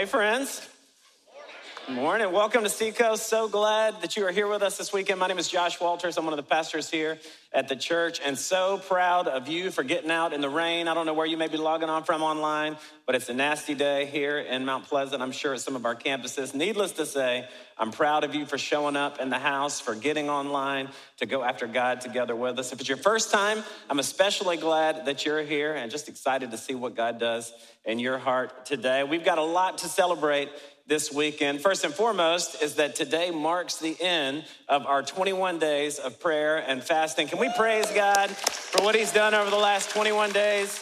Hey, friends. Morning. Welcome to Seacoast. So glad that you are here with us this weekend. My name is Josh Walters. I'm one of the pastors here at the church, and so proud of you for getting out in the rain. I don't know where you may be logging on from online, but it's a nasty day here in Mount Pleasant. I'm sure at some of our campuses. Needless to say, I'm proud of you for showing up in the house, for getting online to go after God together with us. If it's your first time, I'm especially glad that you're here and just excited to see what God does in your heart today. We've got a lot to celebrate this weekend. First and foremost is that today marks the end of our 21 days of prayer and fasting. Can we praise God for what He's done over the last 21 days?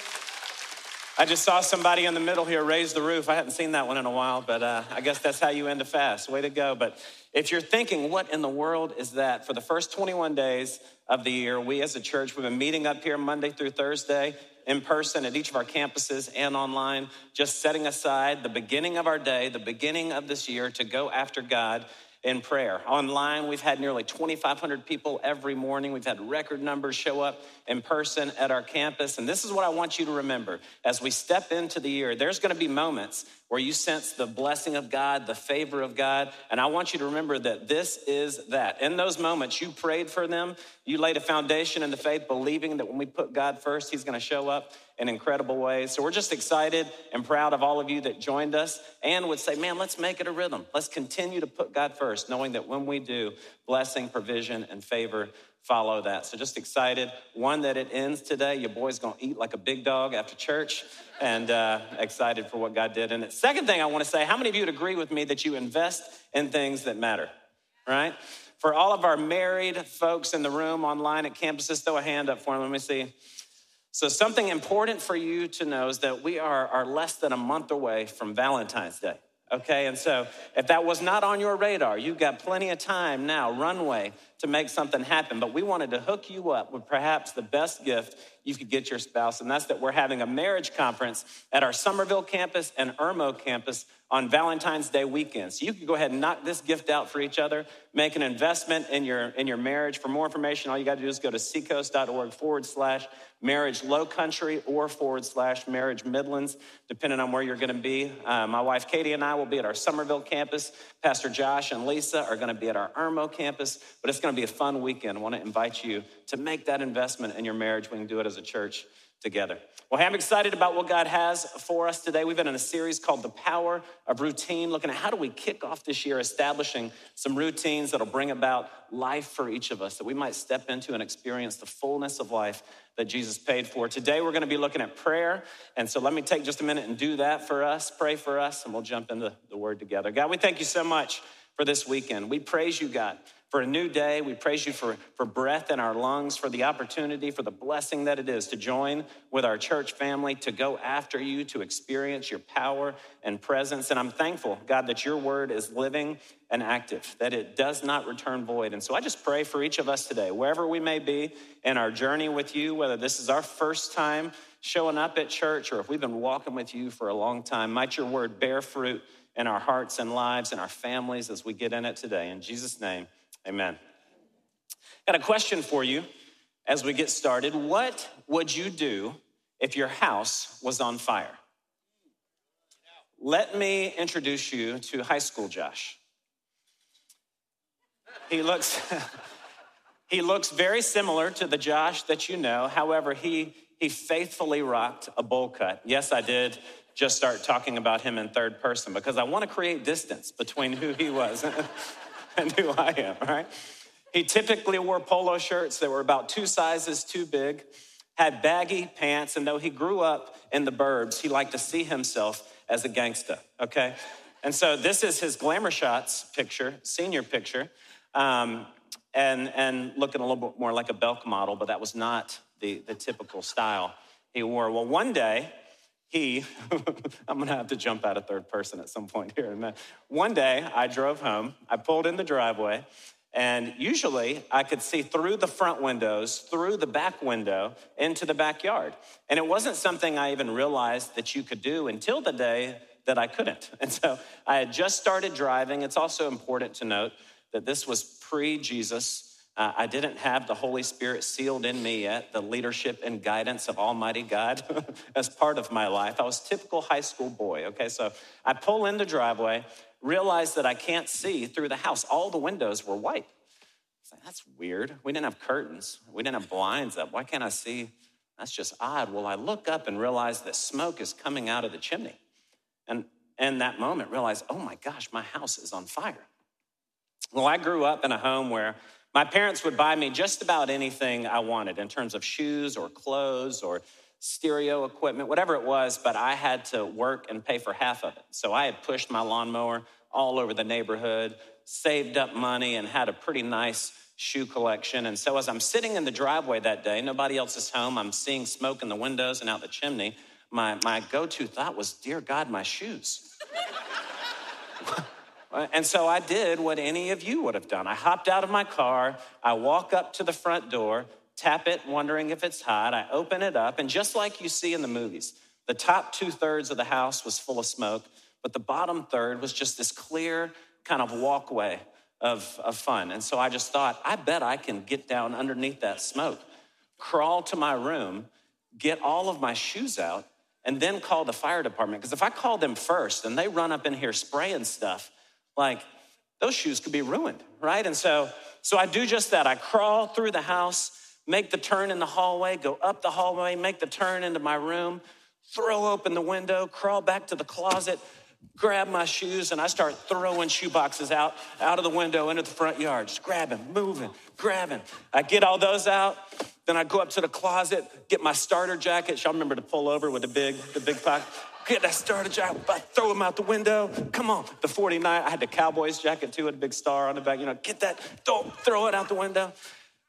I just saw somebody in the middle here raise the roof. I hadn't seen that one in a while, but uh, I guess that's how you end a fast. Way to go. But if you're thinking, what in the world is that? For the first 21 days of the year, we as a church, we've been meeting up here Monday through Thursday in person at each of our campuses and online, just setting aside the beginning of our day, the beginning of this year to go after God in prayer. Online, we've had nearly 2,500 people every morning. We've had record numbers show up in person at our campus. And this is what I want you to remember as we step into the year. There's going to be moments where you sense the blessing of God, the favor of God. And I want you to remember that this is that. In those moments, you prayed for them, you laid a foundation in the faith, believing that when we put God first, He's going to show up in incredible ways. So we're just excited and proud of all of you that joined us and would say, man, let's make it a rhythm. Let's continue to put God first, knowing that when we do, blessing, provision, and favor follow that. So just excited. One, that it ends today. Your boy's gonna eat like a big dog after church, and uh, excited for what God did in it. Second thing I wanna say how many of you would agree with me that you invest in things that matter, right? For all of our married folks in the room online at campuses, throw a hand up for them. Let me see. So, something important for you to know is that we are, are less than a month away from Valentine's Day. Okay, and so if that was not on your radar, you've got plenty of time now, runway to make something happen. But we wanted to hook you up with perhaps the best gift you could get your spouse, and that's that we're having a marriage conference at our Summerville campus and Irmo campus on Valentine's Day weekend. So you can go ahead and knock this gift out for each other, make an investment in your, in your marriage. For more information, all you got to do is go to seacoast.org forward slash marriage low country or forward slash marriage midlands, depending on where you're going to be. Uh, my wife Katie and I will be at our Summerville campus. Pastor Josh and Lisa are going to be at our Irmo campus, but it's going to be a fun weekend. I want to invite you to make that investment in your marriage. We can do it as a church together. Well, hey, I'm excited about what God has for us today. We've been in a series called The Power of Routine, looking at how do we kick off this year establishing some routines that'll bring about life for each of us, that we might step into and experience the fullness of life that Jesus paid for. Today, we're going to be looking at prayer. And so let me take just a minute and do that for us, pray for us, and we'll jump into the word together. God, we thank you so much for this weekend. We praise you, God for a new day. We praise you for, for breath in our lungs, for the opportunity, for the blessing that it is to join with our church family, to go after you, to experience your power and presence. And I'm thankful, God, that your word is living and active, that it does not return void. And so I just pray for each of us today, wherever we may be in our journey with you, whether this is our first time showing up at church or if we've been walking with you for a long time, might your word bear fruit in our hearts and lives and our families as we get in it today. In Jesus' name, Amen. Got a question for you as we get started. What would you do if your house was on fire? Let me introduce you to high school Josh. He looks he looks very similar to the Josh that you know. However, he he faithfully rocked a bowl cut. Yes, I did just start talking about him in third person because I want to create distance between who he was who I am, right? He typically wore polo shirts that were about two sizes too big, had baggy pants, and though he grew up in the burbs, he liked to see himself as a gangsta, okay? And so this is his glamour shots picture, senior picture, um, and, and looking a little bit more like a Belk model, but that was not the, the typical style he wore. Well, one day, he, I'm gonna have to jump out of third person at some point here. One day I drove home, I pulled in the driveway, and usually I could see through the front windows, through the back window, into the backyard. And it wasn't something I even realized that you could do until the day that I couldn't. And so I had just started driving. It's also important to note that this was pre Jesus Uh, I didn't have the Holy Spirit sealed in me yet, the leadership and guidance of Almighty God as part of my life. I was typical high school boy, okay? So I pull in the driveway, realize that I can't see through the house. All the windows were white. Like, That's weird. We didn't have curtains, we didn't have blinds up. Why can't I see? That's just odd. Well, I look up and realize that smoke is coming out of the chimney. And in that moment, realize, oh my gosh, my house is on fire. Well, I grew up in a home where my parents would buy me just about anything I wanted in terms of shoes or clothes or stereo equipment, whatever it was, but I had to work and pay for half of it. So I had pushed my lawnmower all over the neighborhood, saved up money, and had a pretty nice shoe collection. And so as I'm sitting in the driveway that day, nobody else is home, I'm seeing smoke in the windows and out the chimney. My, my go to thought was, Dear God, my shoes. Uh, and so I did what any of you would have done. I hopped out of my car, I walk up to the front door, tap it, wondering if it's hot. I open it up, and just like you see in the movies, the top two thirds of the house was full of smoke, but the bottom third was just this clear kind of walkway of, of fun. And so I just thought, I bet I can get down underneath that smoke, crawl to my room, get all of my shoes out, and then call the fire department. Because if I call them first and they run up in here spraying stuff, like those shoes could be ruined, right? And so, so I do just that. I crawl through the house, make the turn in the hallway, go up the hallway, make the turn into my room, throw open the window, crawl back to the closet, grab my shoes, and I start throwing shoe boxes out, out of the window into the front yard, just grabbing, moving, grabbing. I get all those out. Then I go up to the closet, get my starter jacket. Y'all remember to pull over with the big, the big pocket get that starter jacket, I throw him out the window. Come on. The 49, I had the Cowboys jacket too, with a big star on the back. You know, get that, throw, throw it out the window.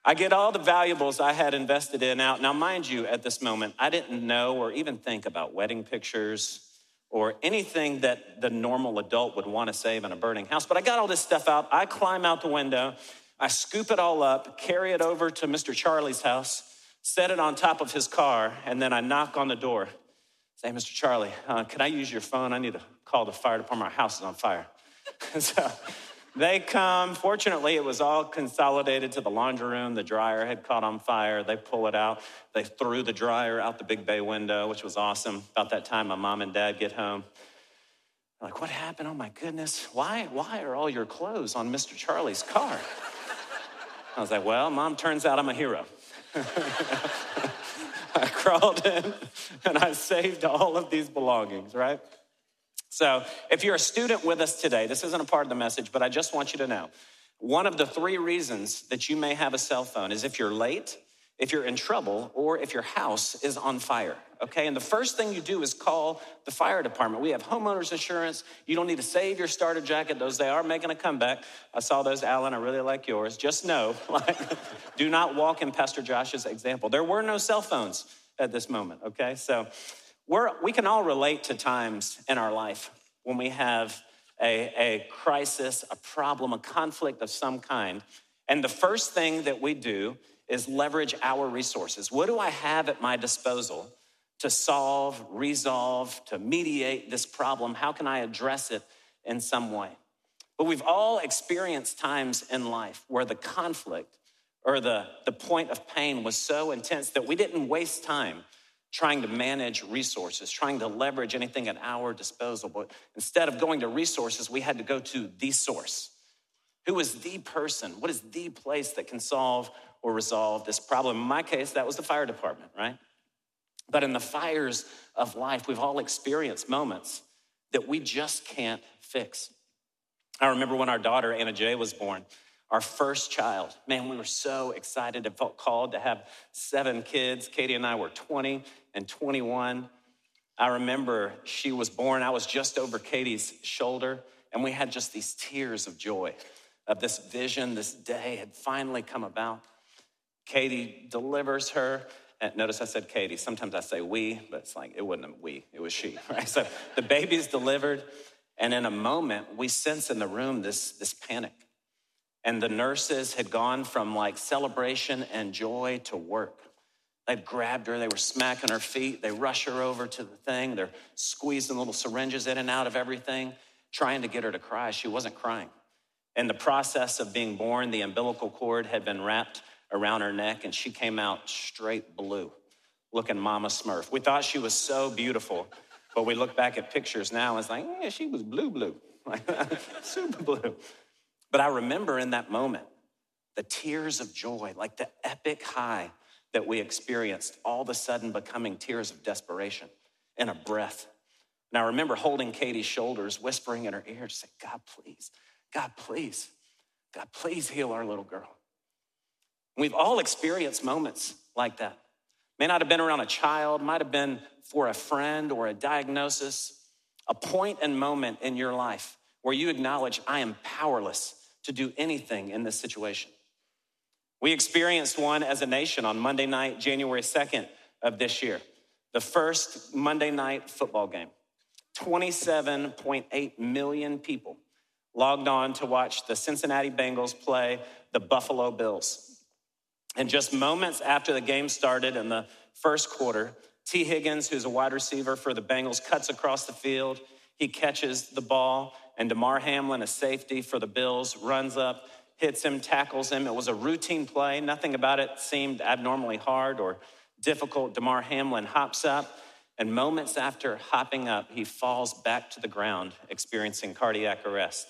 I get all the valuables I had invested in out. Now, mind you, at this moment, I didn't know or even think about wedding pictures or anything that the normal adult would want to save in a burning house. But I got all this stuff out. I climb out the window. I scoop it all up, carry it over to Mr. Charlie's house, set it on top of his car, and then I knock on the door. Say, Mr. Charlie, uh, can I use your phone? I need to call the fire department. Our house is on fire. so they come. Fortunately, it was all consolidated to the laundry room. The dryer had caught on fire. They pull it out. They threw the dryer out the big bay window, which was awesome. About that time, my mom and dad get home. Like, what happened? Oh my goodness. Why, why are all your clothes on Mr. Charlie's car? I was like, well, mom, turns out I'm a hero. I crawled in and I saved all of these belongings, right? So, if you're a student with us today, this isn't a part of the message, but I just want you to know one of the three reasons that you may have a cell phone is if you're late, if you're in trouble, or if your house is on fire. Okay, and the first thing you do is call the fire department. We have homeowners insurance. You don't need to save your starter jacket. Those they are making a comeback. I saw those, Alan. I really like yours. Just know, like, do not walk in Pastor Josh's example. There were no cell phones at this moment. Okay, so we're, we can all relate to times in our life when we have a, a crisis, a problem, a conflict of some kind, and the first thing that we do is leverage our resources. What do I have at my disposal? to solve, resolve, to mediate this problem? How can I address it in some way? But we've all experienced times in life where the conflict or the, the point of pain was so intense that we didn't waste time trying to manage resources, trying to leverage anything at our disposal. But instead of going to resources, we had to go to the source. Who is the person? What is the place that can solve or resolve this problem? In my case, that was the fire department, right? But in the fires of life, we've all experienced moments that we just can't fix. I remember when our daughter, Anna Jay, was born, our first child. Man, we were so excited and felt called to have seven kids. Katie and I were 20 and 21. I remember she was born, I was just over Katie's shoulder, and we had just these tears of joy of this vision, this day had finally come about. Katie delivers her. And notice I said Katie. Sometimes I say we, but it's like it wasn't a we, it was she, right? So the baby's delivered, and in a moment, we sense in the room this, this panic. And the nurses had gone from like celebration and joy to work. They'd grabbed her, they were smacking her feet, they rush her over to the thing, they're squeezing little syringes in and out of everything, trying to get her to cry. She wasn't crying. In the process of being born, the umbilical cord had been wrapped around her neck, and she came out straight blue, looking Mama Smurf. We thought she was so beautiful, but we look back at pictures now and it's like, yeah, she was blue, blue, like, super blue. But I remember in that moment the tears of joy, like the epic high that we experienced, all of a sudden becoming tears of desperation and a breath. And I remember holding Katie's shoulders, whispering in her ear, to say, God, please, God, please, God, please heal our little girl. We've all experienced moments like that. May not have been around a child, might have been for a friend or a diagnosis, a point and moment in your life where you acknowledge, I am powerless to do anything in this situation. We experienced one as a nation on Monday night, January 2nd of this year, the first Monday night football game. 27.8 million people logged on to watch the Cincinnati Bengals play the Buffalo Bills. And just moments after the game started in the first quarter, Tee Higgins, who's a wide receiver for the Bengals, cuts across the field. He catches the ball, and Damar Hamlin, a safety for the Bills, runs up, hits him, tackles him. It was a routine play. Nothing about it seemed abnormally hard or difficult. Damar Hamlin hops up, and moments after hopping up, he falls back to the ground, experiencing cardiac arrest.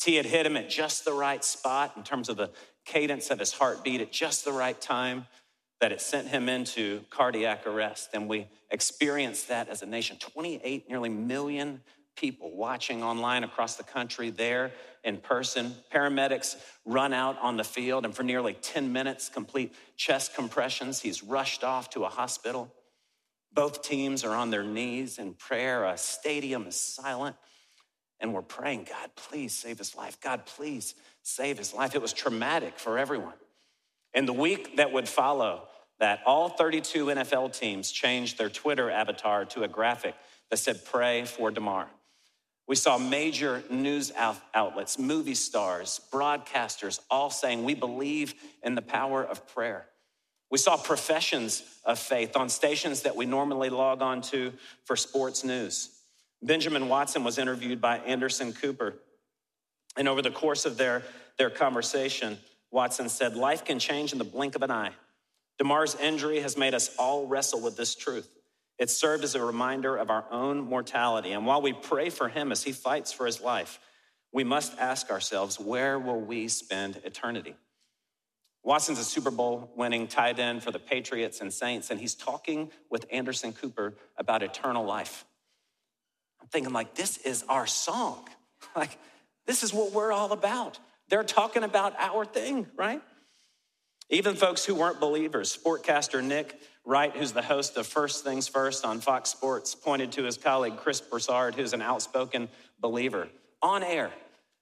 T had hit him at just the right spot in terms of the cadence of his heartbeat at just the right time that it sent him into cardiac arrest. And we experienced that as a nation 28 nearly million people watching online across the country there in person. Paramedics run out on the field, and for nearly 10 minutes, complete chest compressions. He's rushed off to a hospital. Both teams are on their knees in prayer. A stadium is silent and we're praying, God, please save his life. God, please save his life. It was traumatic for everyone. In the week that would follow, that all 32 NFL teams changed their Twitter avatar to a graphic that said, Pray for Damar. We saw major news outlets, movie stars, broadcasters all saying, We believe in the power of prayer. We saw professions of faith on stations that we normally log on to for sports news. Benjamin Watson was interviewed by Anderson Cooper. And over the course of their, their conversation, Watson said, Life can change in the blink of an eye. Damar's injury has made us all wrestle with this truth. It served as a reminder of our own mortality. And while we pray for him as he fights for his life, we must ask ourselves, where will we spend eternity? Watson's a Super Bowl winning tight end for the Patriots and Saints, and he's talking with Anderson Cooper about eternal life. Thinking, like, this is our song. Like, this is what we're all about. They're talking about our thing, right? Even folks who weren't believers, sportcaster Nick Wright, who's the host of First Things First on Fox Sports, pointed to his colleague Chris Broussard, who's an outspoken believer, on air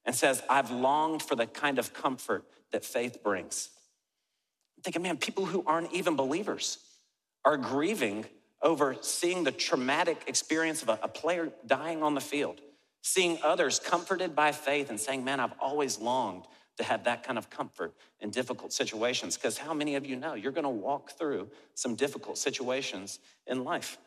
and says, I've longed for the kind of comfort that faith brings. I'm thinking, man, people who aren't even believers are grieving over seeing the traumatic experience of a, a player dying on the field, seeing others comforted by faith and saying, Man, I've always longed to have that kind of comfort in difficult situations. Because how many of you know you're gonna walk through some difficult situations in life?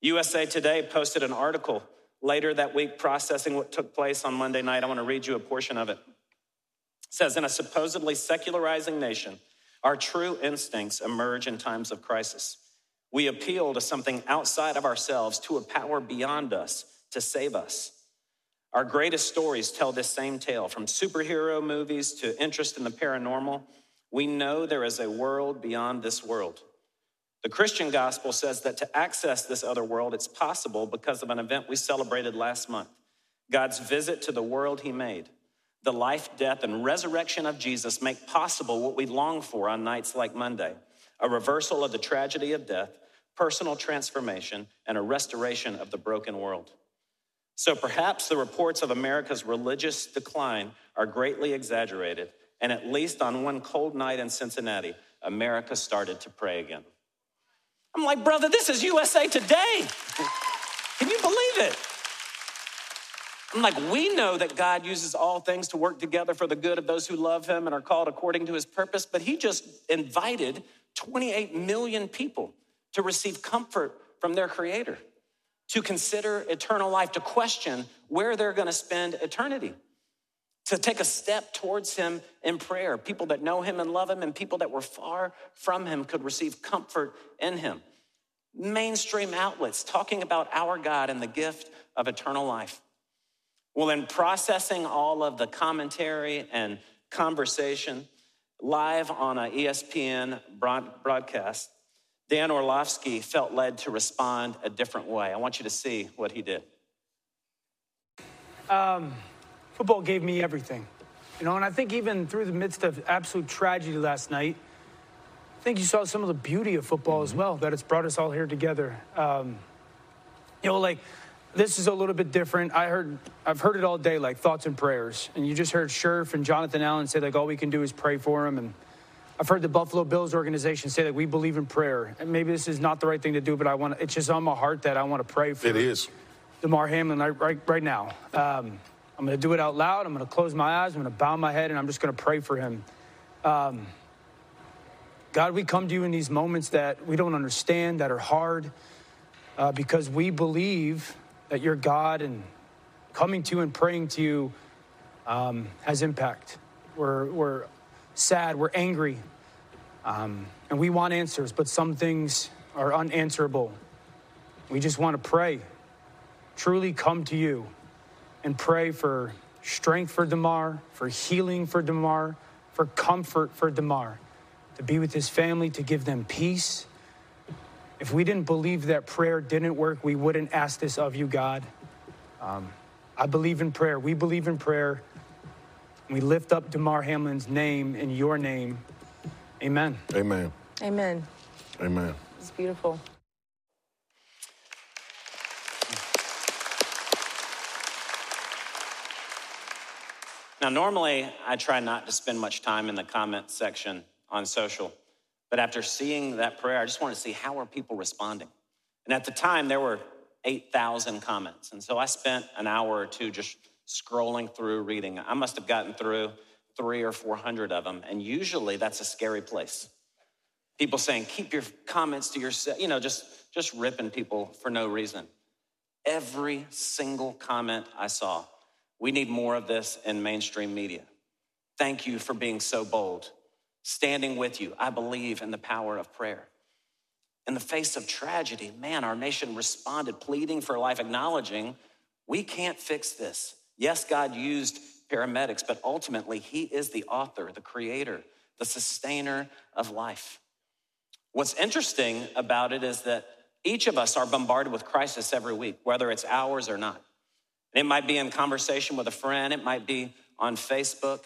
USA Today posted an article later that week processing what took place on Monday night. I wanna read you a portion of it. It says, In a supposedly secularizing nation, our true instincts emerge in times of crisis. We appeal to something outside of ourselves, to a power beyond us to save us. Our greatest stories tell this same tale from superhero movies to interest in the paranormal. We know there is a world beyond this world. The Christian gospel says that to access this other world, it's possible because of an event we celebrated last month God's visit to the world he made. The life, death, and resurrection of Jesus make possible what we long for on nights like Monday a reversal of the tragedy of death, personal transformation, and a restoration of the broken world. So perhaps the reports of America's religious decline are greatly exaggerated, and at least on one cold night in Cincinnati, America started to pray again. I'm like, brother, this is USA Today. Can you believe it? I'm like, we know that God uses all things to work together for the good of those who love him and are called according to his purpose, but he just invited 28 million people to receive comfort from their creator, to consider eternal life, to question where they're going to spend eternity. to take a step towards him in prayer. People that know him and love him, and people that were far from him could receive comfort in him. Mainstream outlets talking about our God and the gift of eternal life. Well, in processing all of the commentary and conversation live on an ESPN broadcast, Dan Orlovsky felt led to respond a different way. I want you to see what he did. Um, football gave me everything. You know, and I think even through the midst of absolute tragedy last night, I think you saw some of the beauty of football mm-hmm. as well, that it's brought us all here together. Um, you know, like this is a little bit different. I heard, I've heard it all day, like thoughts and prayers. And you just heard Scherf and Jonathan Allen say, like, all we can do is pray for him. And I've heard the Buffalo Bills organization say that we believe in prayer. And maybe this is not the right thing to do, but I want it's just on my heart that I want to pray for It is. Damar Hamlin right, right, right now. Um, I'm going to do it out loud. I'm going to close my eyes. I'm going to bow my head and I'm just going to pray for him. Um, God, we come to you in these moments that we don't understand, that are hard, uh, because we believe that you're God and coming to and praying to you um, has impact. We're, we're sad, we're angry, um, and we want answers, but some things are unanswerable. We just want to pray, truly come to you and pray for strength for Damar, for healing for Damar, for comfort for Damar, to be with his family, to give them peace. If we didn't believe that prayer didn't work, we wouldn't ask this of you, God. Um, I believe in prayer. We believe in prayer. We lift up Damar Hamlin's name in your name. Amen. Amen. Amen. Amen. It's beautiful. Now, normally I try not to spend much time in the comment section on social, but after seeing that prayer, I just want to see how are people responding. And at the time, there were 8,000 comments. And so I spent an hour or two just scrolling through reading. I must have gotten through three or 400 of them. And usually that's a scary place. People saying, keep your comments to yourself, you know, just, just ripping people for no reason. Every single comment I saw we need more of this in mainstream media. Thank you for being so bold. Standing with you, I believe in the power of prayer. In the face of tragedy, man, our nation responded, pleading for life, acknowledging we can't fix this. Yes, God used paramedics, but ultimately, He is the author, the creator, the sustainer of life. What's interesting about it is that each of us are bombarded with crisis every week, whether it's ours or not. It might be in conversation with a friend, it might be on Facebook.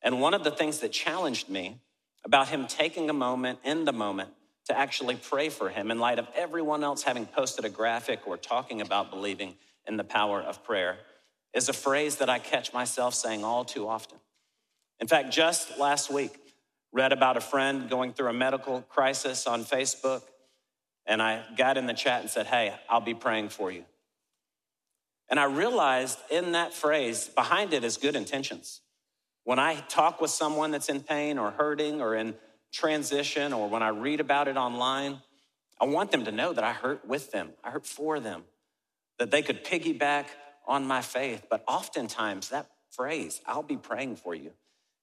And one of the things that challenged me about him taking a moment in the moment to actually pray for him in light of everyone else having posted a graphic or talking about believing in the power of prayer is a phrase that I catch myself saying all too often. In fact, just last week, read about a friend going through a medical crisis on Facebook, and I got in the chat and said, Hey, I'll be praying for you. And I realized in that phrase, behind it is good intentions. When I talk with someone that's in pain or hurting or in transition, or when I read about it online, I want them to know that I hurt with them, I hurt for them, that they could piggyback on my faith. But oftentimes, that phrase, I'll be praying for you,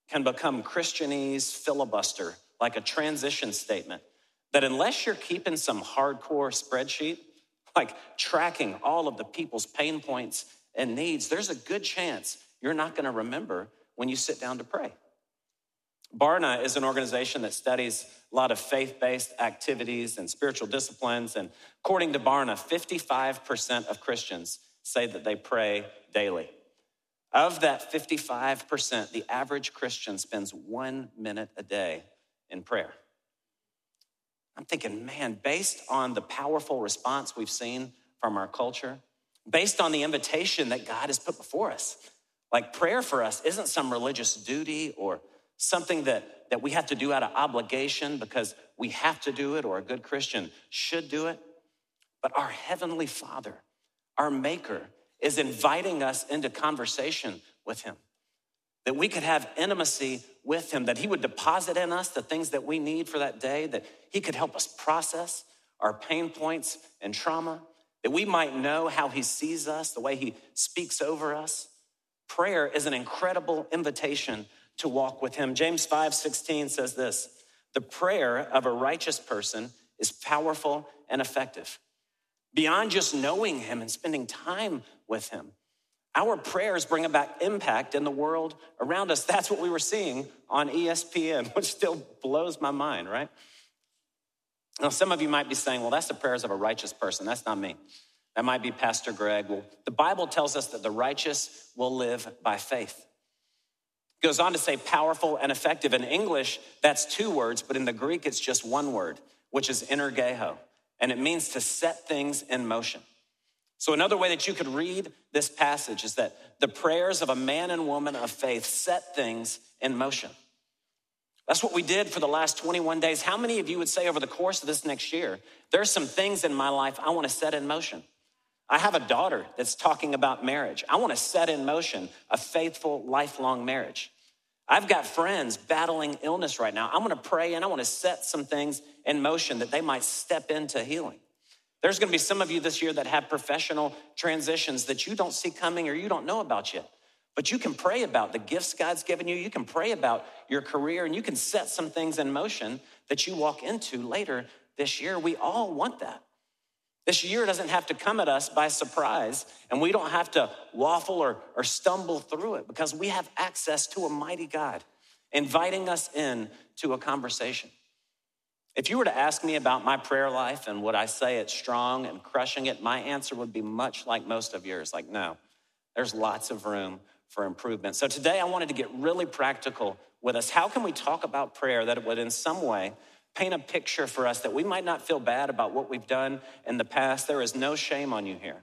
can become Christianese filibuster, like a transition statement. That unless you're keeping some hardcore spreadsheet, like tracking all of the people's pain points and needs, there's a good chance you're not to remember when you sit down to pray. Barna is an organization that studies a lot of faith based activities and spiritual disciplines. And according to Barna, 55% of Christians say that they pray daily. Of that 55%, the average Christian spends one minute a day in prayer. I'm thinking, man, based on the powerful response we've seen from our culture, based on the invitation that God has put before us, like prayer for us isn't some religious duty or something that, that we have to do out of obligation because we have to do it or a good Christian should do it. But our Heavenly Father, our Maker, is inviting us into conversation with Him that we could have intimacy with him, that he would deposit in us the things that we need for that day, that he could help us process our pain points and trauma, that we might know how he sees us, the way he speaks over us. Prayer is an incredible invitation to walk with Him. James 5 16 says this The prayer of a righteous person is powerful and effective. Beyond just knowing Him and spending time with Him, our prayers bring about impact in the world around us. That's what we were seeing on ESPN, which still blows my mind, right? Now, some of you might be saying, well, that's the prayers of a righteous person. That's not me. That might be Pastor Greg. Well, the Bible tells us that the righteous will live by faith. It goes on to say powerful and effective. In English, that's two words, but in the Greek, it's just one word, which is energeho, and it means to set things in motion. So, another way that you could read this passage is that the prayers of a man and woman of faith set things in motion. That's what we did for the last 21 days. How many of you would say over the course of this next year, there's some things in my life I want to set in motion? I have a daughter that's talking about marriage. I want to set in motion a faithful, lifelong marriage. I've got friends battling illness right now. I'm going to pray and I want to set some things in motion that they might step into healing. There's going to be some of you this year that have professional transitions that you don't see coming or you don't know about yet. But you can pray about the gifts God's given you. You can pray about your career and you can set some things in motion that you walk into later this year. We all want that. This year doesn't have to come at us by surprise, and we don't have to waffle or, or stumble through it because we have access to a mighty God inviting us in to a conversation. If you were to ask me about my prayer life and would I say it's strong and crushing it, my answer would be much like most of yours like, no, there's lots of room for improvement. So today I wanted to get really practical with us. How can we talk about prayer that would in some way paint a picture for us that we might not feel bad about what we've done in the past? There is no shame on you here,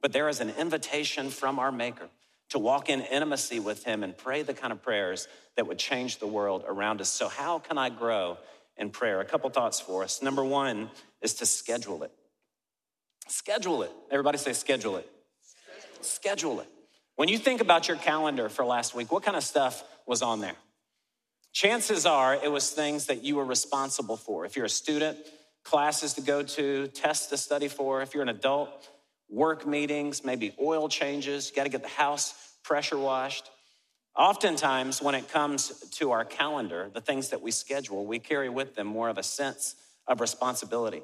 but there is an invitation from our Maker to walk in intimacy with Him and pray the kind of prayers that would change the world around us. So, how can I grow in prayer. A couple thoughts for us. Number one is to schedule it. Schedule it. Everybody say, schedule it. Schedule, schedule it. When you think about your calendar for last week, what kind of stuff was on there? Chances are it was things that you were responsible for. If you're a student, classes to go to, tests to study for. If you're an adult, work meetings, maybe oil changes, you got to get the house pressure washed. Oftentimes, when it comes to our calendar, the things that we schedule, we carry with them more of a sense of responsibility.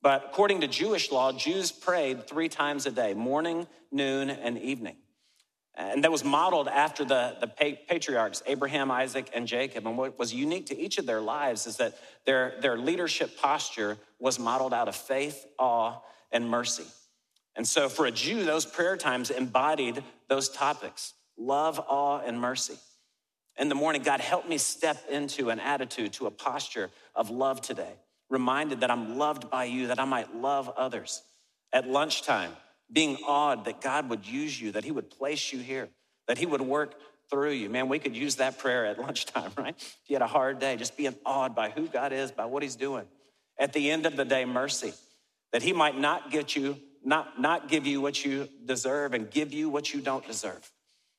But according to Jewish law, Jews prayed three times a day morning, noon, and evening. And that was modeled after the, the patriarchs, Abraham, Isaac, and Jacob. And what was unique to each of their lives is that their, their leadership posture was modeled out of faith, awe, and mercy. And so for a Jew, those prayer times embodied those topics love, awe, and mercy. In the morning, God, help me step into an attitude, to a posture of love today. Reminded that I'm loved by you, that I might love others. At lunchtime, being awed that God would use you, that He would place you here, that He would work through you. Man, we could use that prayer at lunchtime, right? If you had a hard day, just being awed by who God is, by what He's doing. At the end of the day, mercy, that He might not get you, not, not give you what you deserve and give you what you don't deserve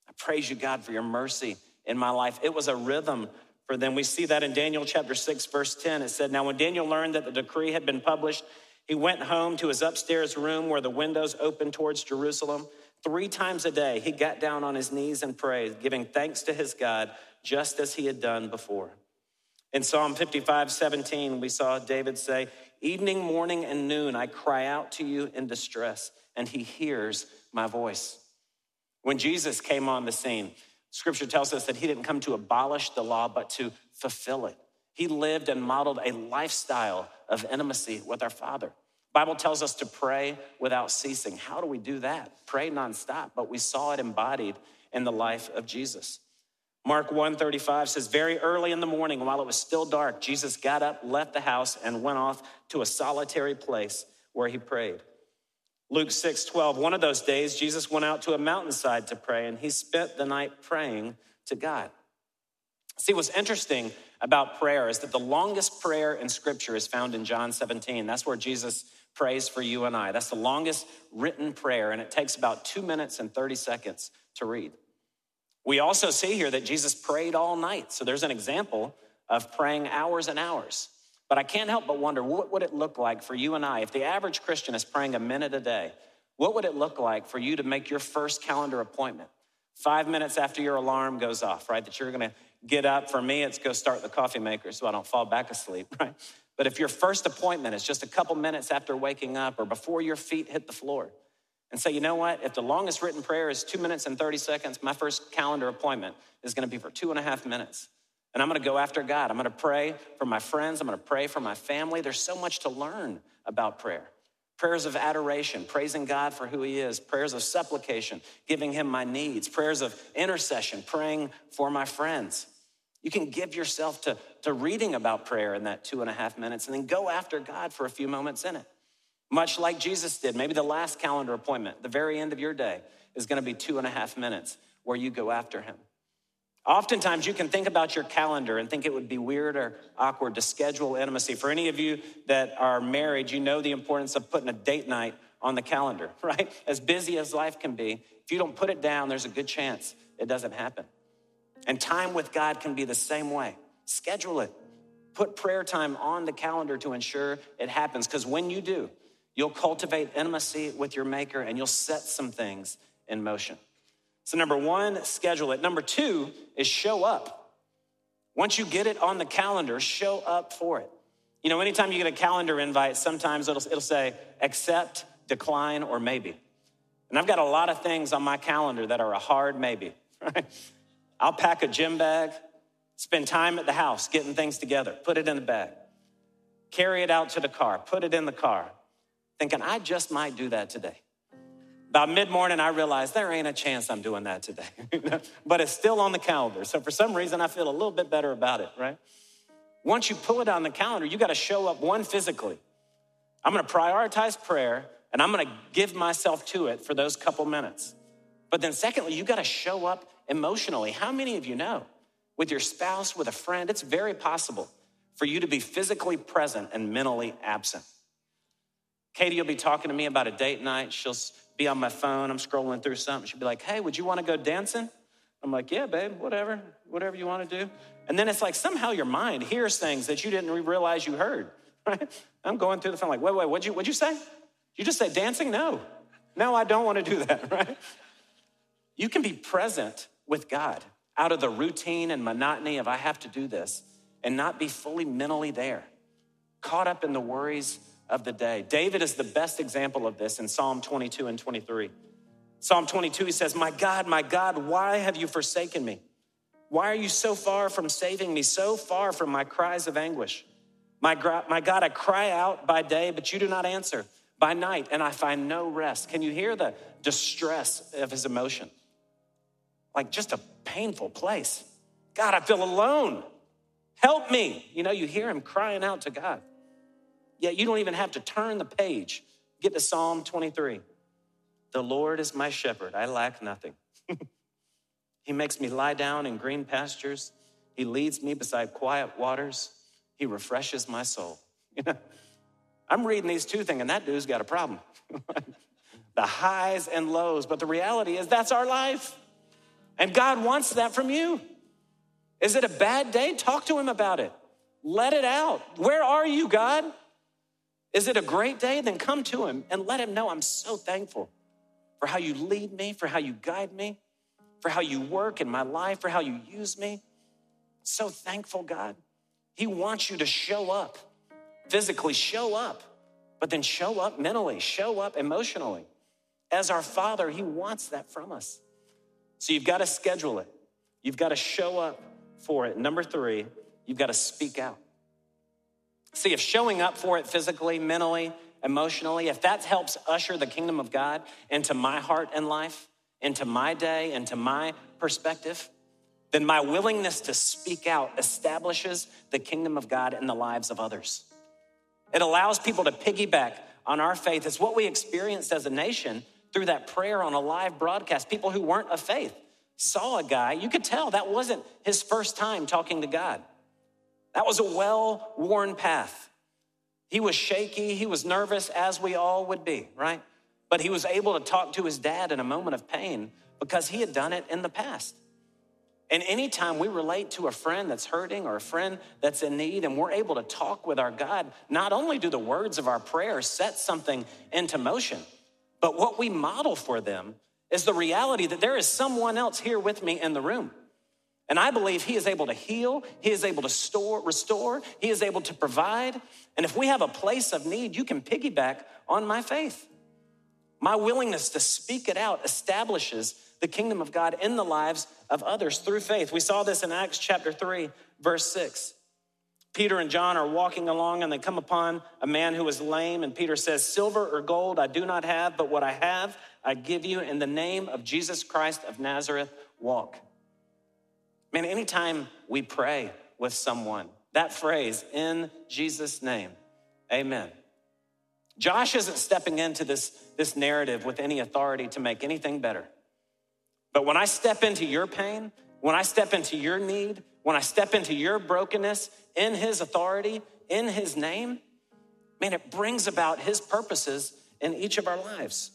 I praise you, God, for your mercy in my life. It was a rhythm for them. We see that in Daniel chapter 6, verse 10. It said, Now, when Daniel learned that the decree had been published, he went home to his upstairs room where the windows opened towards Jerusalem. Three times a day, he got down on his knees and prayed, giving thanks to his God, just as he had done before. In Psalm 55, 17, we saw David say, Evening, morning, and noon, I cry out to you in distress, and he hears my voice. When Jesus came on the scene, scripture tells us that he didn't come to abolish the law, but to fulfill it. He lived and modeled a lifestyle of intimacy with our Father. Bible tells us to pray without ceasing. How do we do that? Pray nonstop, but we saw it embodied in the life of Jesus. Mark 1:35 says very early in the morning while it was still dark Jesus got up, left the house and went off to a solitary place where he prayed. Luke 6:12 one of those days, Jesus went out to a mountainside to pray, and he spent the night praying to God. See, what's interesting about prayer is that the longest prayer in Scripture is found in John 17. That's where Jesus prays for you and I. That's the longest written prayer, and it takes about two minutes and 30 seconds to read. We also see here that Jesus prayed all night. So there's an example of praying hours and hours. But I can't help but wonder what would it look like for you and I if the average Christian is praying a minute a day? What would it look like for you to make your first calendar appointment Five minutes after your alarm goes off, right? That you're gonna get up. For me, it's go start the coffee maker so I don't fall back asleep, right? But if your first appointment is just a couple minutes after waking up or before your feet hit the floor, and say, you know what? If the longest written prayer is two minutes and 30 seconds, my first calendar appointment is gonna be for two and a half minutes. And I'm gonna go after God. I'm gonna pray for my friends. I'm gonna pray for my family. There's so much to learn about prayer. Prayers of adoration, praising God for who He is, prayers of supplication, giving Him my needs, prayers of intercession, praying for my friends. You can give yourself to, to reading about prayer in that two and a half minutes and then go after God for a few moments in it. Much like Jesus did. Maybe the last calendar appointment, the very end of your day, is gonna be two and a half minutes where you go after Him. Oftentimes, you can think about your calendar and think it would be weird or awkward to schedule intimacy. For any of you that are married, you know the importance of putting a date night on the calendar, right? As busy as life can be, if you don't put it down, there's a good chance it doesn't happen. And time with God can be the same way. Schedule it. Put prayer time on the calendar to ensure it happens, because when you do, you'll cultivate intimacy with your Maker and you'll set some things in motion. So, number one, schedule it. Number two is show up. Once you get it on the calendar, show up for it. You know, anytime you get a calendar invite, sometimes it'll, it'll say accept, decline, or maybe. And I've got a lot of things on my calendar that are a hard maybe, right? I'll pack a gym bag, spend time at the house getting things together, put it in the bag, carry it out to the car, put it in the car, thinking, I just might do that today. About mid morning, I realized there ain't a chance I'm doing that today, but it's still on the calendar. So for some reason, I feel a little bit better about it, right? Once you pull it on the calendar, you got to show up one physically. I'm going to prioritize prayer and I'm going to give myself to it for those couple minutes. But then, secondly, you got to show up emotionally. How many of you know with your spouse, with a friend, it's very possible for you to be physically present and mentally absent? Katie will be talking to me about a date night. She'll be on my phone. I'm scrolling through something. She'll be like, hey, would you want to go dancing? I'm like, yeah, babe, whatever, whatever you want to do. And then it's like somehow your mind hears things that you didn't realize you heard, right? I'm going through the phone like, wait, wait, what'd you, what'd you say? You just say dancing? No. No, I don't want to do that, right? You can be present with God out of the routine and monotony of I have to do this and not be fully mentally there, caught up in the worries of the day. David is the best example of this in Psalm 22 and 23. Psalm 22, he says, My God, my God, why have you forsaken me? Why are you so far from saving me, so far from my cries of anguish? My, my God, I cry out by day, but you do not answer. By night, and I find no rest. Can you hear the distress of his emotion? Like just a painful place. God, I feel alone. Help me. You know, you hear him crying out to God. Yet you don't even have to turn the page. Get to Psalm 23. The Lord is my shepherd, I lack nothing. he makes me lie down in green pastures. He leads me beside quiet waters. He refreshes my soul. You know, I'm reading these two things, and that dude's got a problem. the highs and lows. But the reality is, that's our life. And God wants that from you. Is it a bad day? Talk to Him about it. Let it out. Where are you, God? Is it a great day? Then come to him and let him know I'm so thankful for how you lead me, for how you guide me, for how you work in my life, for how you use me. So thankful, God. He wants you to show up, physically show up, but then show up mentally, show up emotionally. As our Father, He wants that from us. So you've got to schedule it, you've got to show up for it. Number three, you've got to speak out. See, if showing up for it physically, mentally, emotionally, if that helps usher the kingdom of God into my heart and life, into my day, into my perspective, then my willingness to speak out establishes the kingdom of God in the lives of others. It allows people to piggyback on our faith. It's what we experienced as a nation through that prayer on a live broadcast. People who weren't of faith saw a guy, you could tell that wasn't his first time talking to God. That was a well worn path. He was shaky, he was nervous, as we all would be, right? But he was able to talk to his dad in a moment of pain because he had done it in the past. And anytime we relate to a friend that's hurting or a friend that's in need and we're able to talk with our God, not only do the words of our prayer set something into motion, but what we model for them is the reality that there is someone else here with me in the room. And I believe he is able to heal, he is able to store, restore, he is able to provide. And if we have a place of need, you can piggyback on my faith. My willingness to speak it out establishes the kingdom of God in the lives of others through faith. We saw this in Acts chapter 3, verse 6. Peter and John are walking along and they come upon a man who is lame. And Peter says, Silver or gold I do not have, but what I have I give you in the name of Jesus Christ of Nazareth, walk. Man, anytime we pray with someone, that phrase, in Jesus' name, amen. Josh isn't stepping into this, this narrative with any authority to make anything better. But when I step into your pain, when I step into your need, when I step into your brokenness in his authority, in his name, man, it brings about his purposes in each of our lives.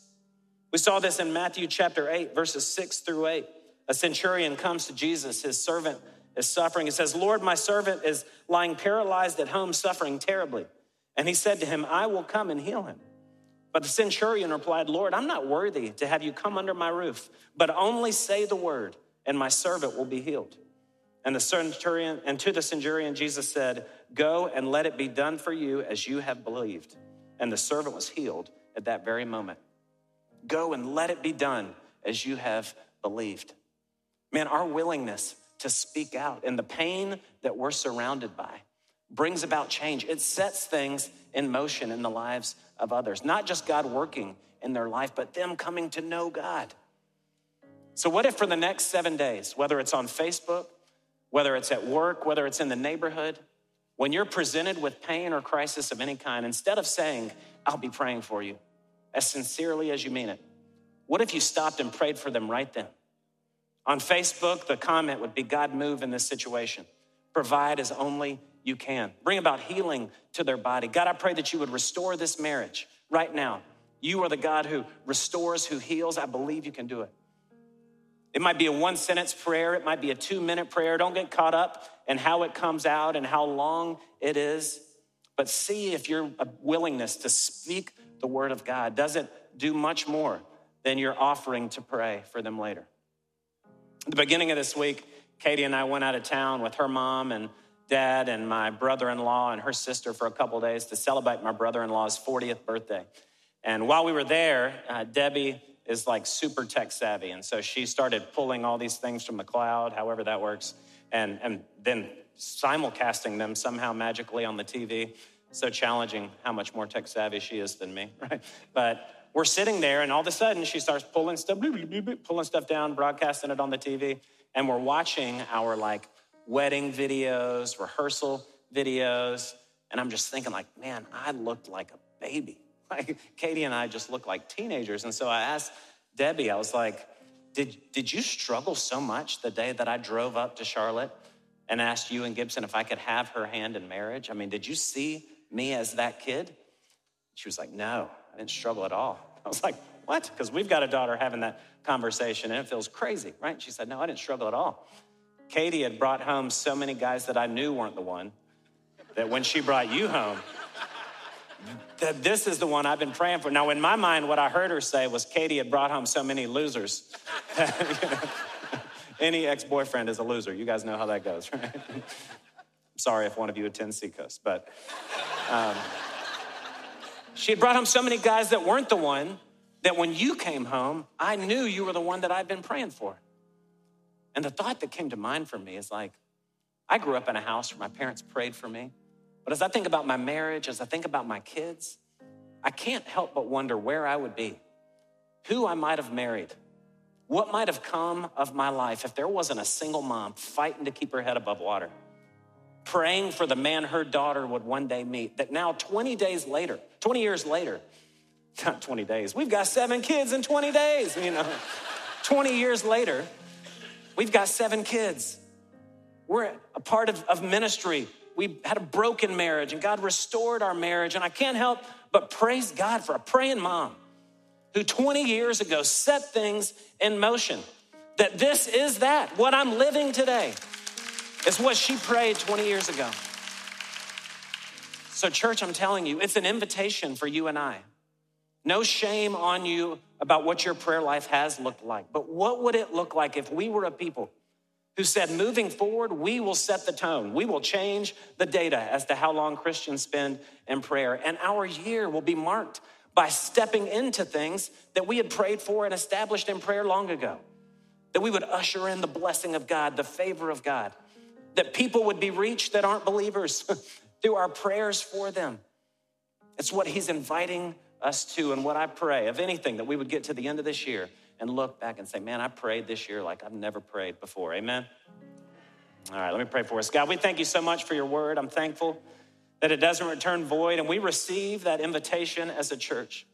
We saw this in Matthew chapter 8, verses 6 through 8. A centurion comes to Jesus, his servant is suffering. He says, Lord, my servant is lying paralyzed at home, suffering terribly. And he said to him, I will come and heal him. But the centurion replied, Lord, I'm not worthy to have you come under my roof, but only say the word, and my servant will be healed. And the centurion, and to the centurion, Jesus said, Go and let it be done for you as you have believed. And the servant was healed at that very moment. Go and let it be done as you have believed. Man, our willingness to speak out and the pain that we're surrounded by brings about change. It sets things in motion in the lives of others, not just God working in their life, but them coming to know God. So, what if for the next seven days, whether it's on Facebook, whether it's at work, whether it's in the neighborhood, when you're presented with pain or crisis of any kind, instead of saying, I'll be praying for you, as sincerely as you mean it, what if you stopped and prayed for them right then? On Facebook, the comment would be God, move in this situation. Provide as only you can. Bring about healing to their body. God, I pray that you would restore this marriage right now. You are the God who restores, who heals. I believe you can do it. It might be a one sentence prayer, it might be a two minute prayer. Don't get caught up in how it comes out and how long it is, but see if your willingness to speak the word of God doesn't do much more than your offering to pray for them later. At the beginning of this week, Katie and I went out of town with her mom and dad and my brother in law and her sister for a couple days to celebrate my brother in law's 40th birthday. And while we were there, uh, Debbie is like super tech savvy. And so she started pulling all these things from the cloud, however that works, and, and then simulcasting them somehow magically on the TV. So challenging how much more tech savvy she is than me, right? But we're sitting there, and all of a sudden she starts pulling stuff, pulling stuff down, broadcasting it on the TV, and we're watching our like wedding videos, rehearsal videos, and I'm just thinking like, man, I looked like a baby. Like Katie and I just looked like teenagers, and so I asked Debbie, I was like, did, did you struggle so much the day that I drove up to Charlotte and asked you and Gibson if I could have her hand in marriage? I mean, did you see me as that kid? She was like, no. I didn't struggle at all. I was like, what? Because we've got a daughter having that conversation and it feels crazy, right? She said, no, I didn't struggle at all. Katie had brought home so many guys that I knew weren't the one that when she brought you home, that this is the one I've been praying for. Now, in my mind, what I heard her say was Katie had brought home so many losers. Any ex boyfriend is a loser. You guys know how that goes, right? I'm Sorry if one of you attends Seacoast, but. Um, she had brought home so many guys that weren't the one that when you came home, I knew you were the one that I'd been praying for. And the thought that came to mind for me is like, I grew up in a house where my parents prayed for me. But as I think about my marriage, as I think about my kids, I can't help but wonder where I would be, who I might have married, what might have come of my life if there wasn't a single mom fighting to keep her head above water praying for the man her daughter would one day meet. That now, 20 days later, 20 years later, not 20 days, we've got seven kids in 20 days, you know. 20 years later, we've got seven kids. We're a part of, of ministry. We had a broken marriage, and God restored our marriage. And I can't help but praise God for a praying mom who 20 years ago set things in motion. That this is that, what I'm living today. is what she prayed 20 years ago. So, church, I'm telling you, it's an invitation for you and I No shame on you about what your prayer life has looked like. But what would it look like if we were a people who said, moving forward, we will set the tone. We will change the data as to how long Christians spend in prayer. And our year will be marked by stepping into things that we had prayed for and established in prayer long ago. That we would usher in the blessing of God, the favor of God. That people would be reached that aren't believers through our prayers for them. It's what He's inviting us to, and what I pray, of anything, that we would get to the end of this year and look back and say, man, I prayed this year like I've never prayed before. Amen? All right, let me pray for us. God, we thank you so much for your word. I'm thankful that it doesn't return void, and we receive that invitation as a church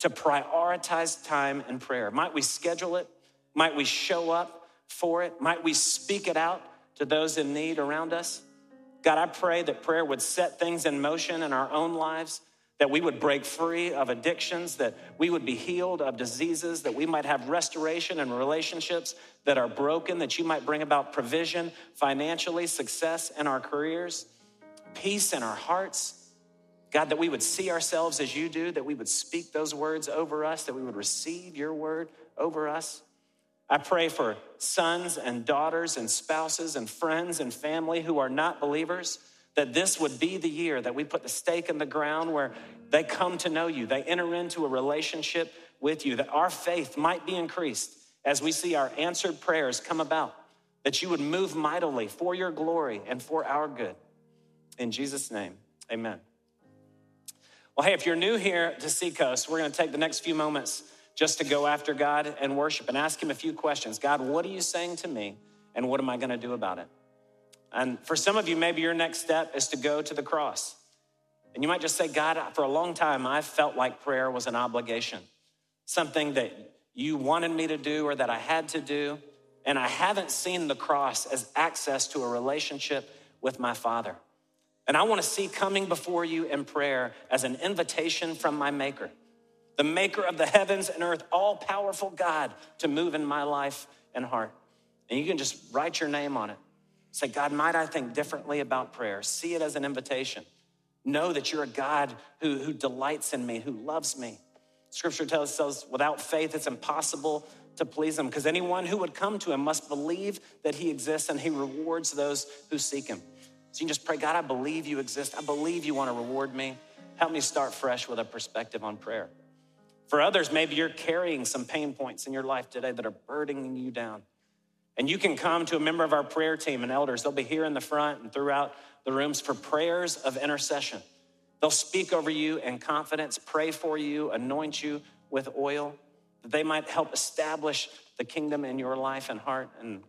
to prioritize time in prayer. Might we schedule it? Might we show up for it? Might we speak it out to those in need around us? God, I pray that prayer would set things in motion in our own lives that we would break free of addictions, that we would be healed of diseases, that we might have restoration in relationships that are broken, that you might bring about provision financially, success in our careers, peace in our hearts. God, that we would see ourselves as you do, that we would speak those words over us, that we would receive your word over us. I pray for sons and daughters and spouses and friends and family who are not believers that this would be the year that we put the stake in the ground where they come to know you, they enter into a relationship with you, that our faith might be increased as we see our answered prayers come about, that you would move mightily for your glory and for our good. In Jesus' name, amen. Well, hey, if you're new here to Seacoast, we're going to take the next few moments just to go after God and worship and ask Him a few questions. God, what are you saying to me, and what am I going to do about it? And for some of you, maybe your next step is to go to the cross. And you might just say, God, for a long time, I felt like prayer was an obligation, something that you wanted me to do or that I had to do. And I haven't seen the cross as access to a relationship with my Father. And I want to see coming before you in prayer as an invitation from my Maker, the Maker of the heavens and earth, all powerful God, to move in my life and heart. And you can just write your name on it. Say, God, might I think differently about prayer? See it as an invitation. Know that you're a God who, who delights in me, who loves me. Scripture tells us without faith, it's impossible to please him because anyone who would come to him must believe that he exists and he rewards those who seek him. So you can just pray, God, I believe you exist. I believe you want to reward me. Help me start fresh with a perspective on prayer. For others, maybe you're carrying some pain points in your life today that are burdening you down. And you can come to a member of our prayer team and elders. They'll be here in the front and throughout the rooms for prayers of intercession. They'll speak over you in confidence, pray for you, anoint you with oil, that they might help establish the kingdom in your life and heart, and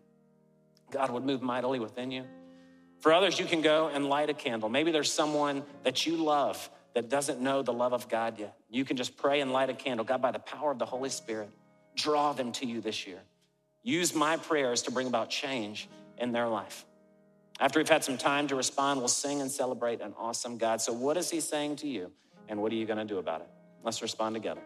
God would move mightily within you. For others, you can go and light a candle. Maybe there's someone that you love that doesn't know the love of God yet. You can just pray and light a candle. God, by the power of the Holy Spirit, draw them to you this year. Use my prayers to bring about change in their life. After we've had some time to respond, we'll sing and celebrate an awesome God. So, what is He saying to you, and what are you going to do about it? Let's respond together.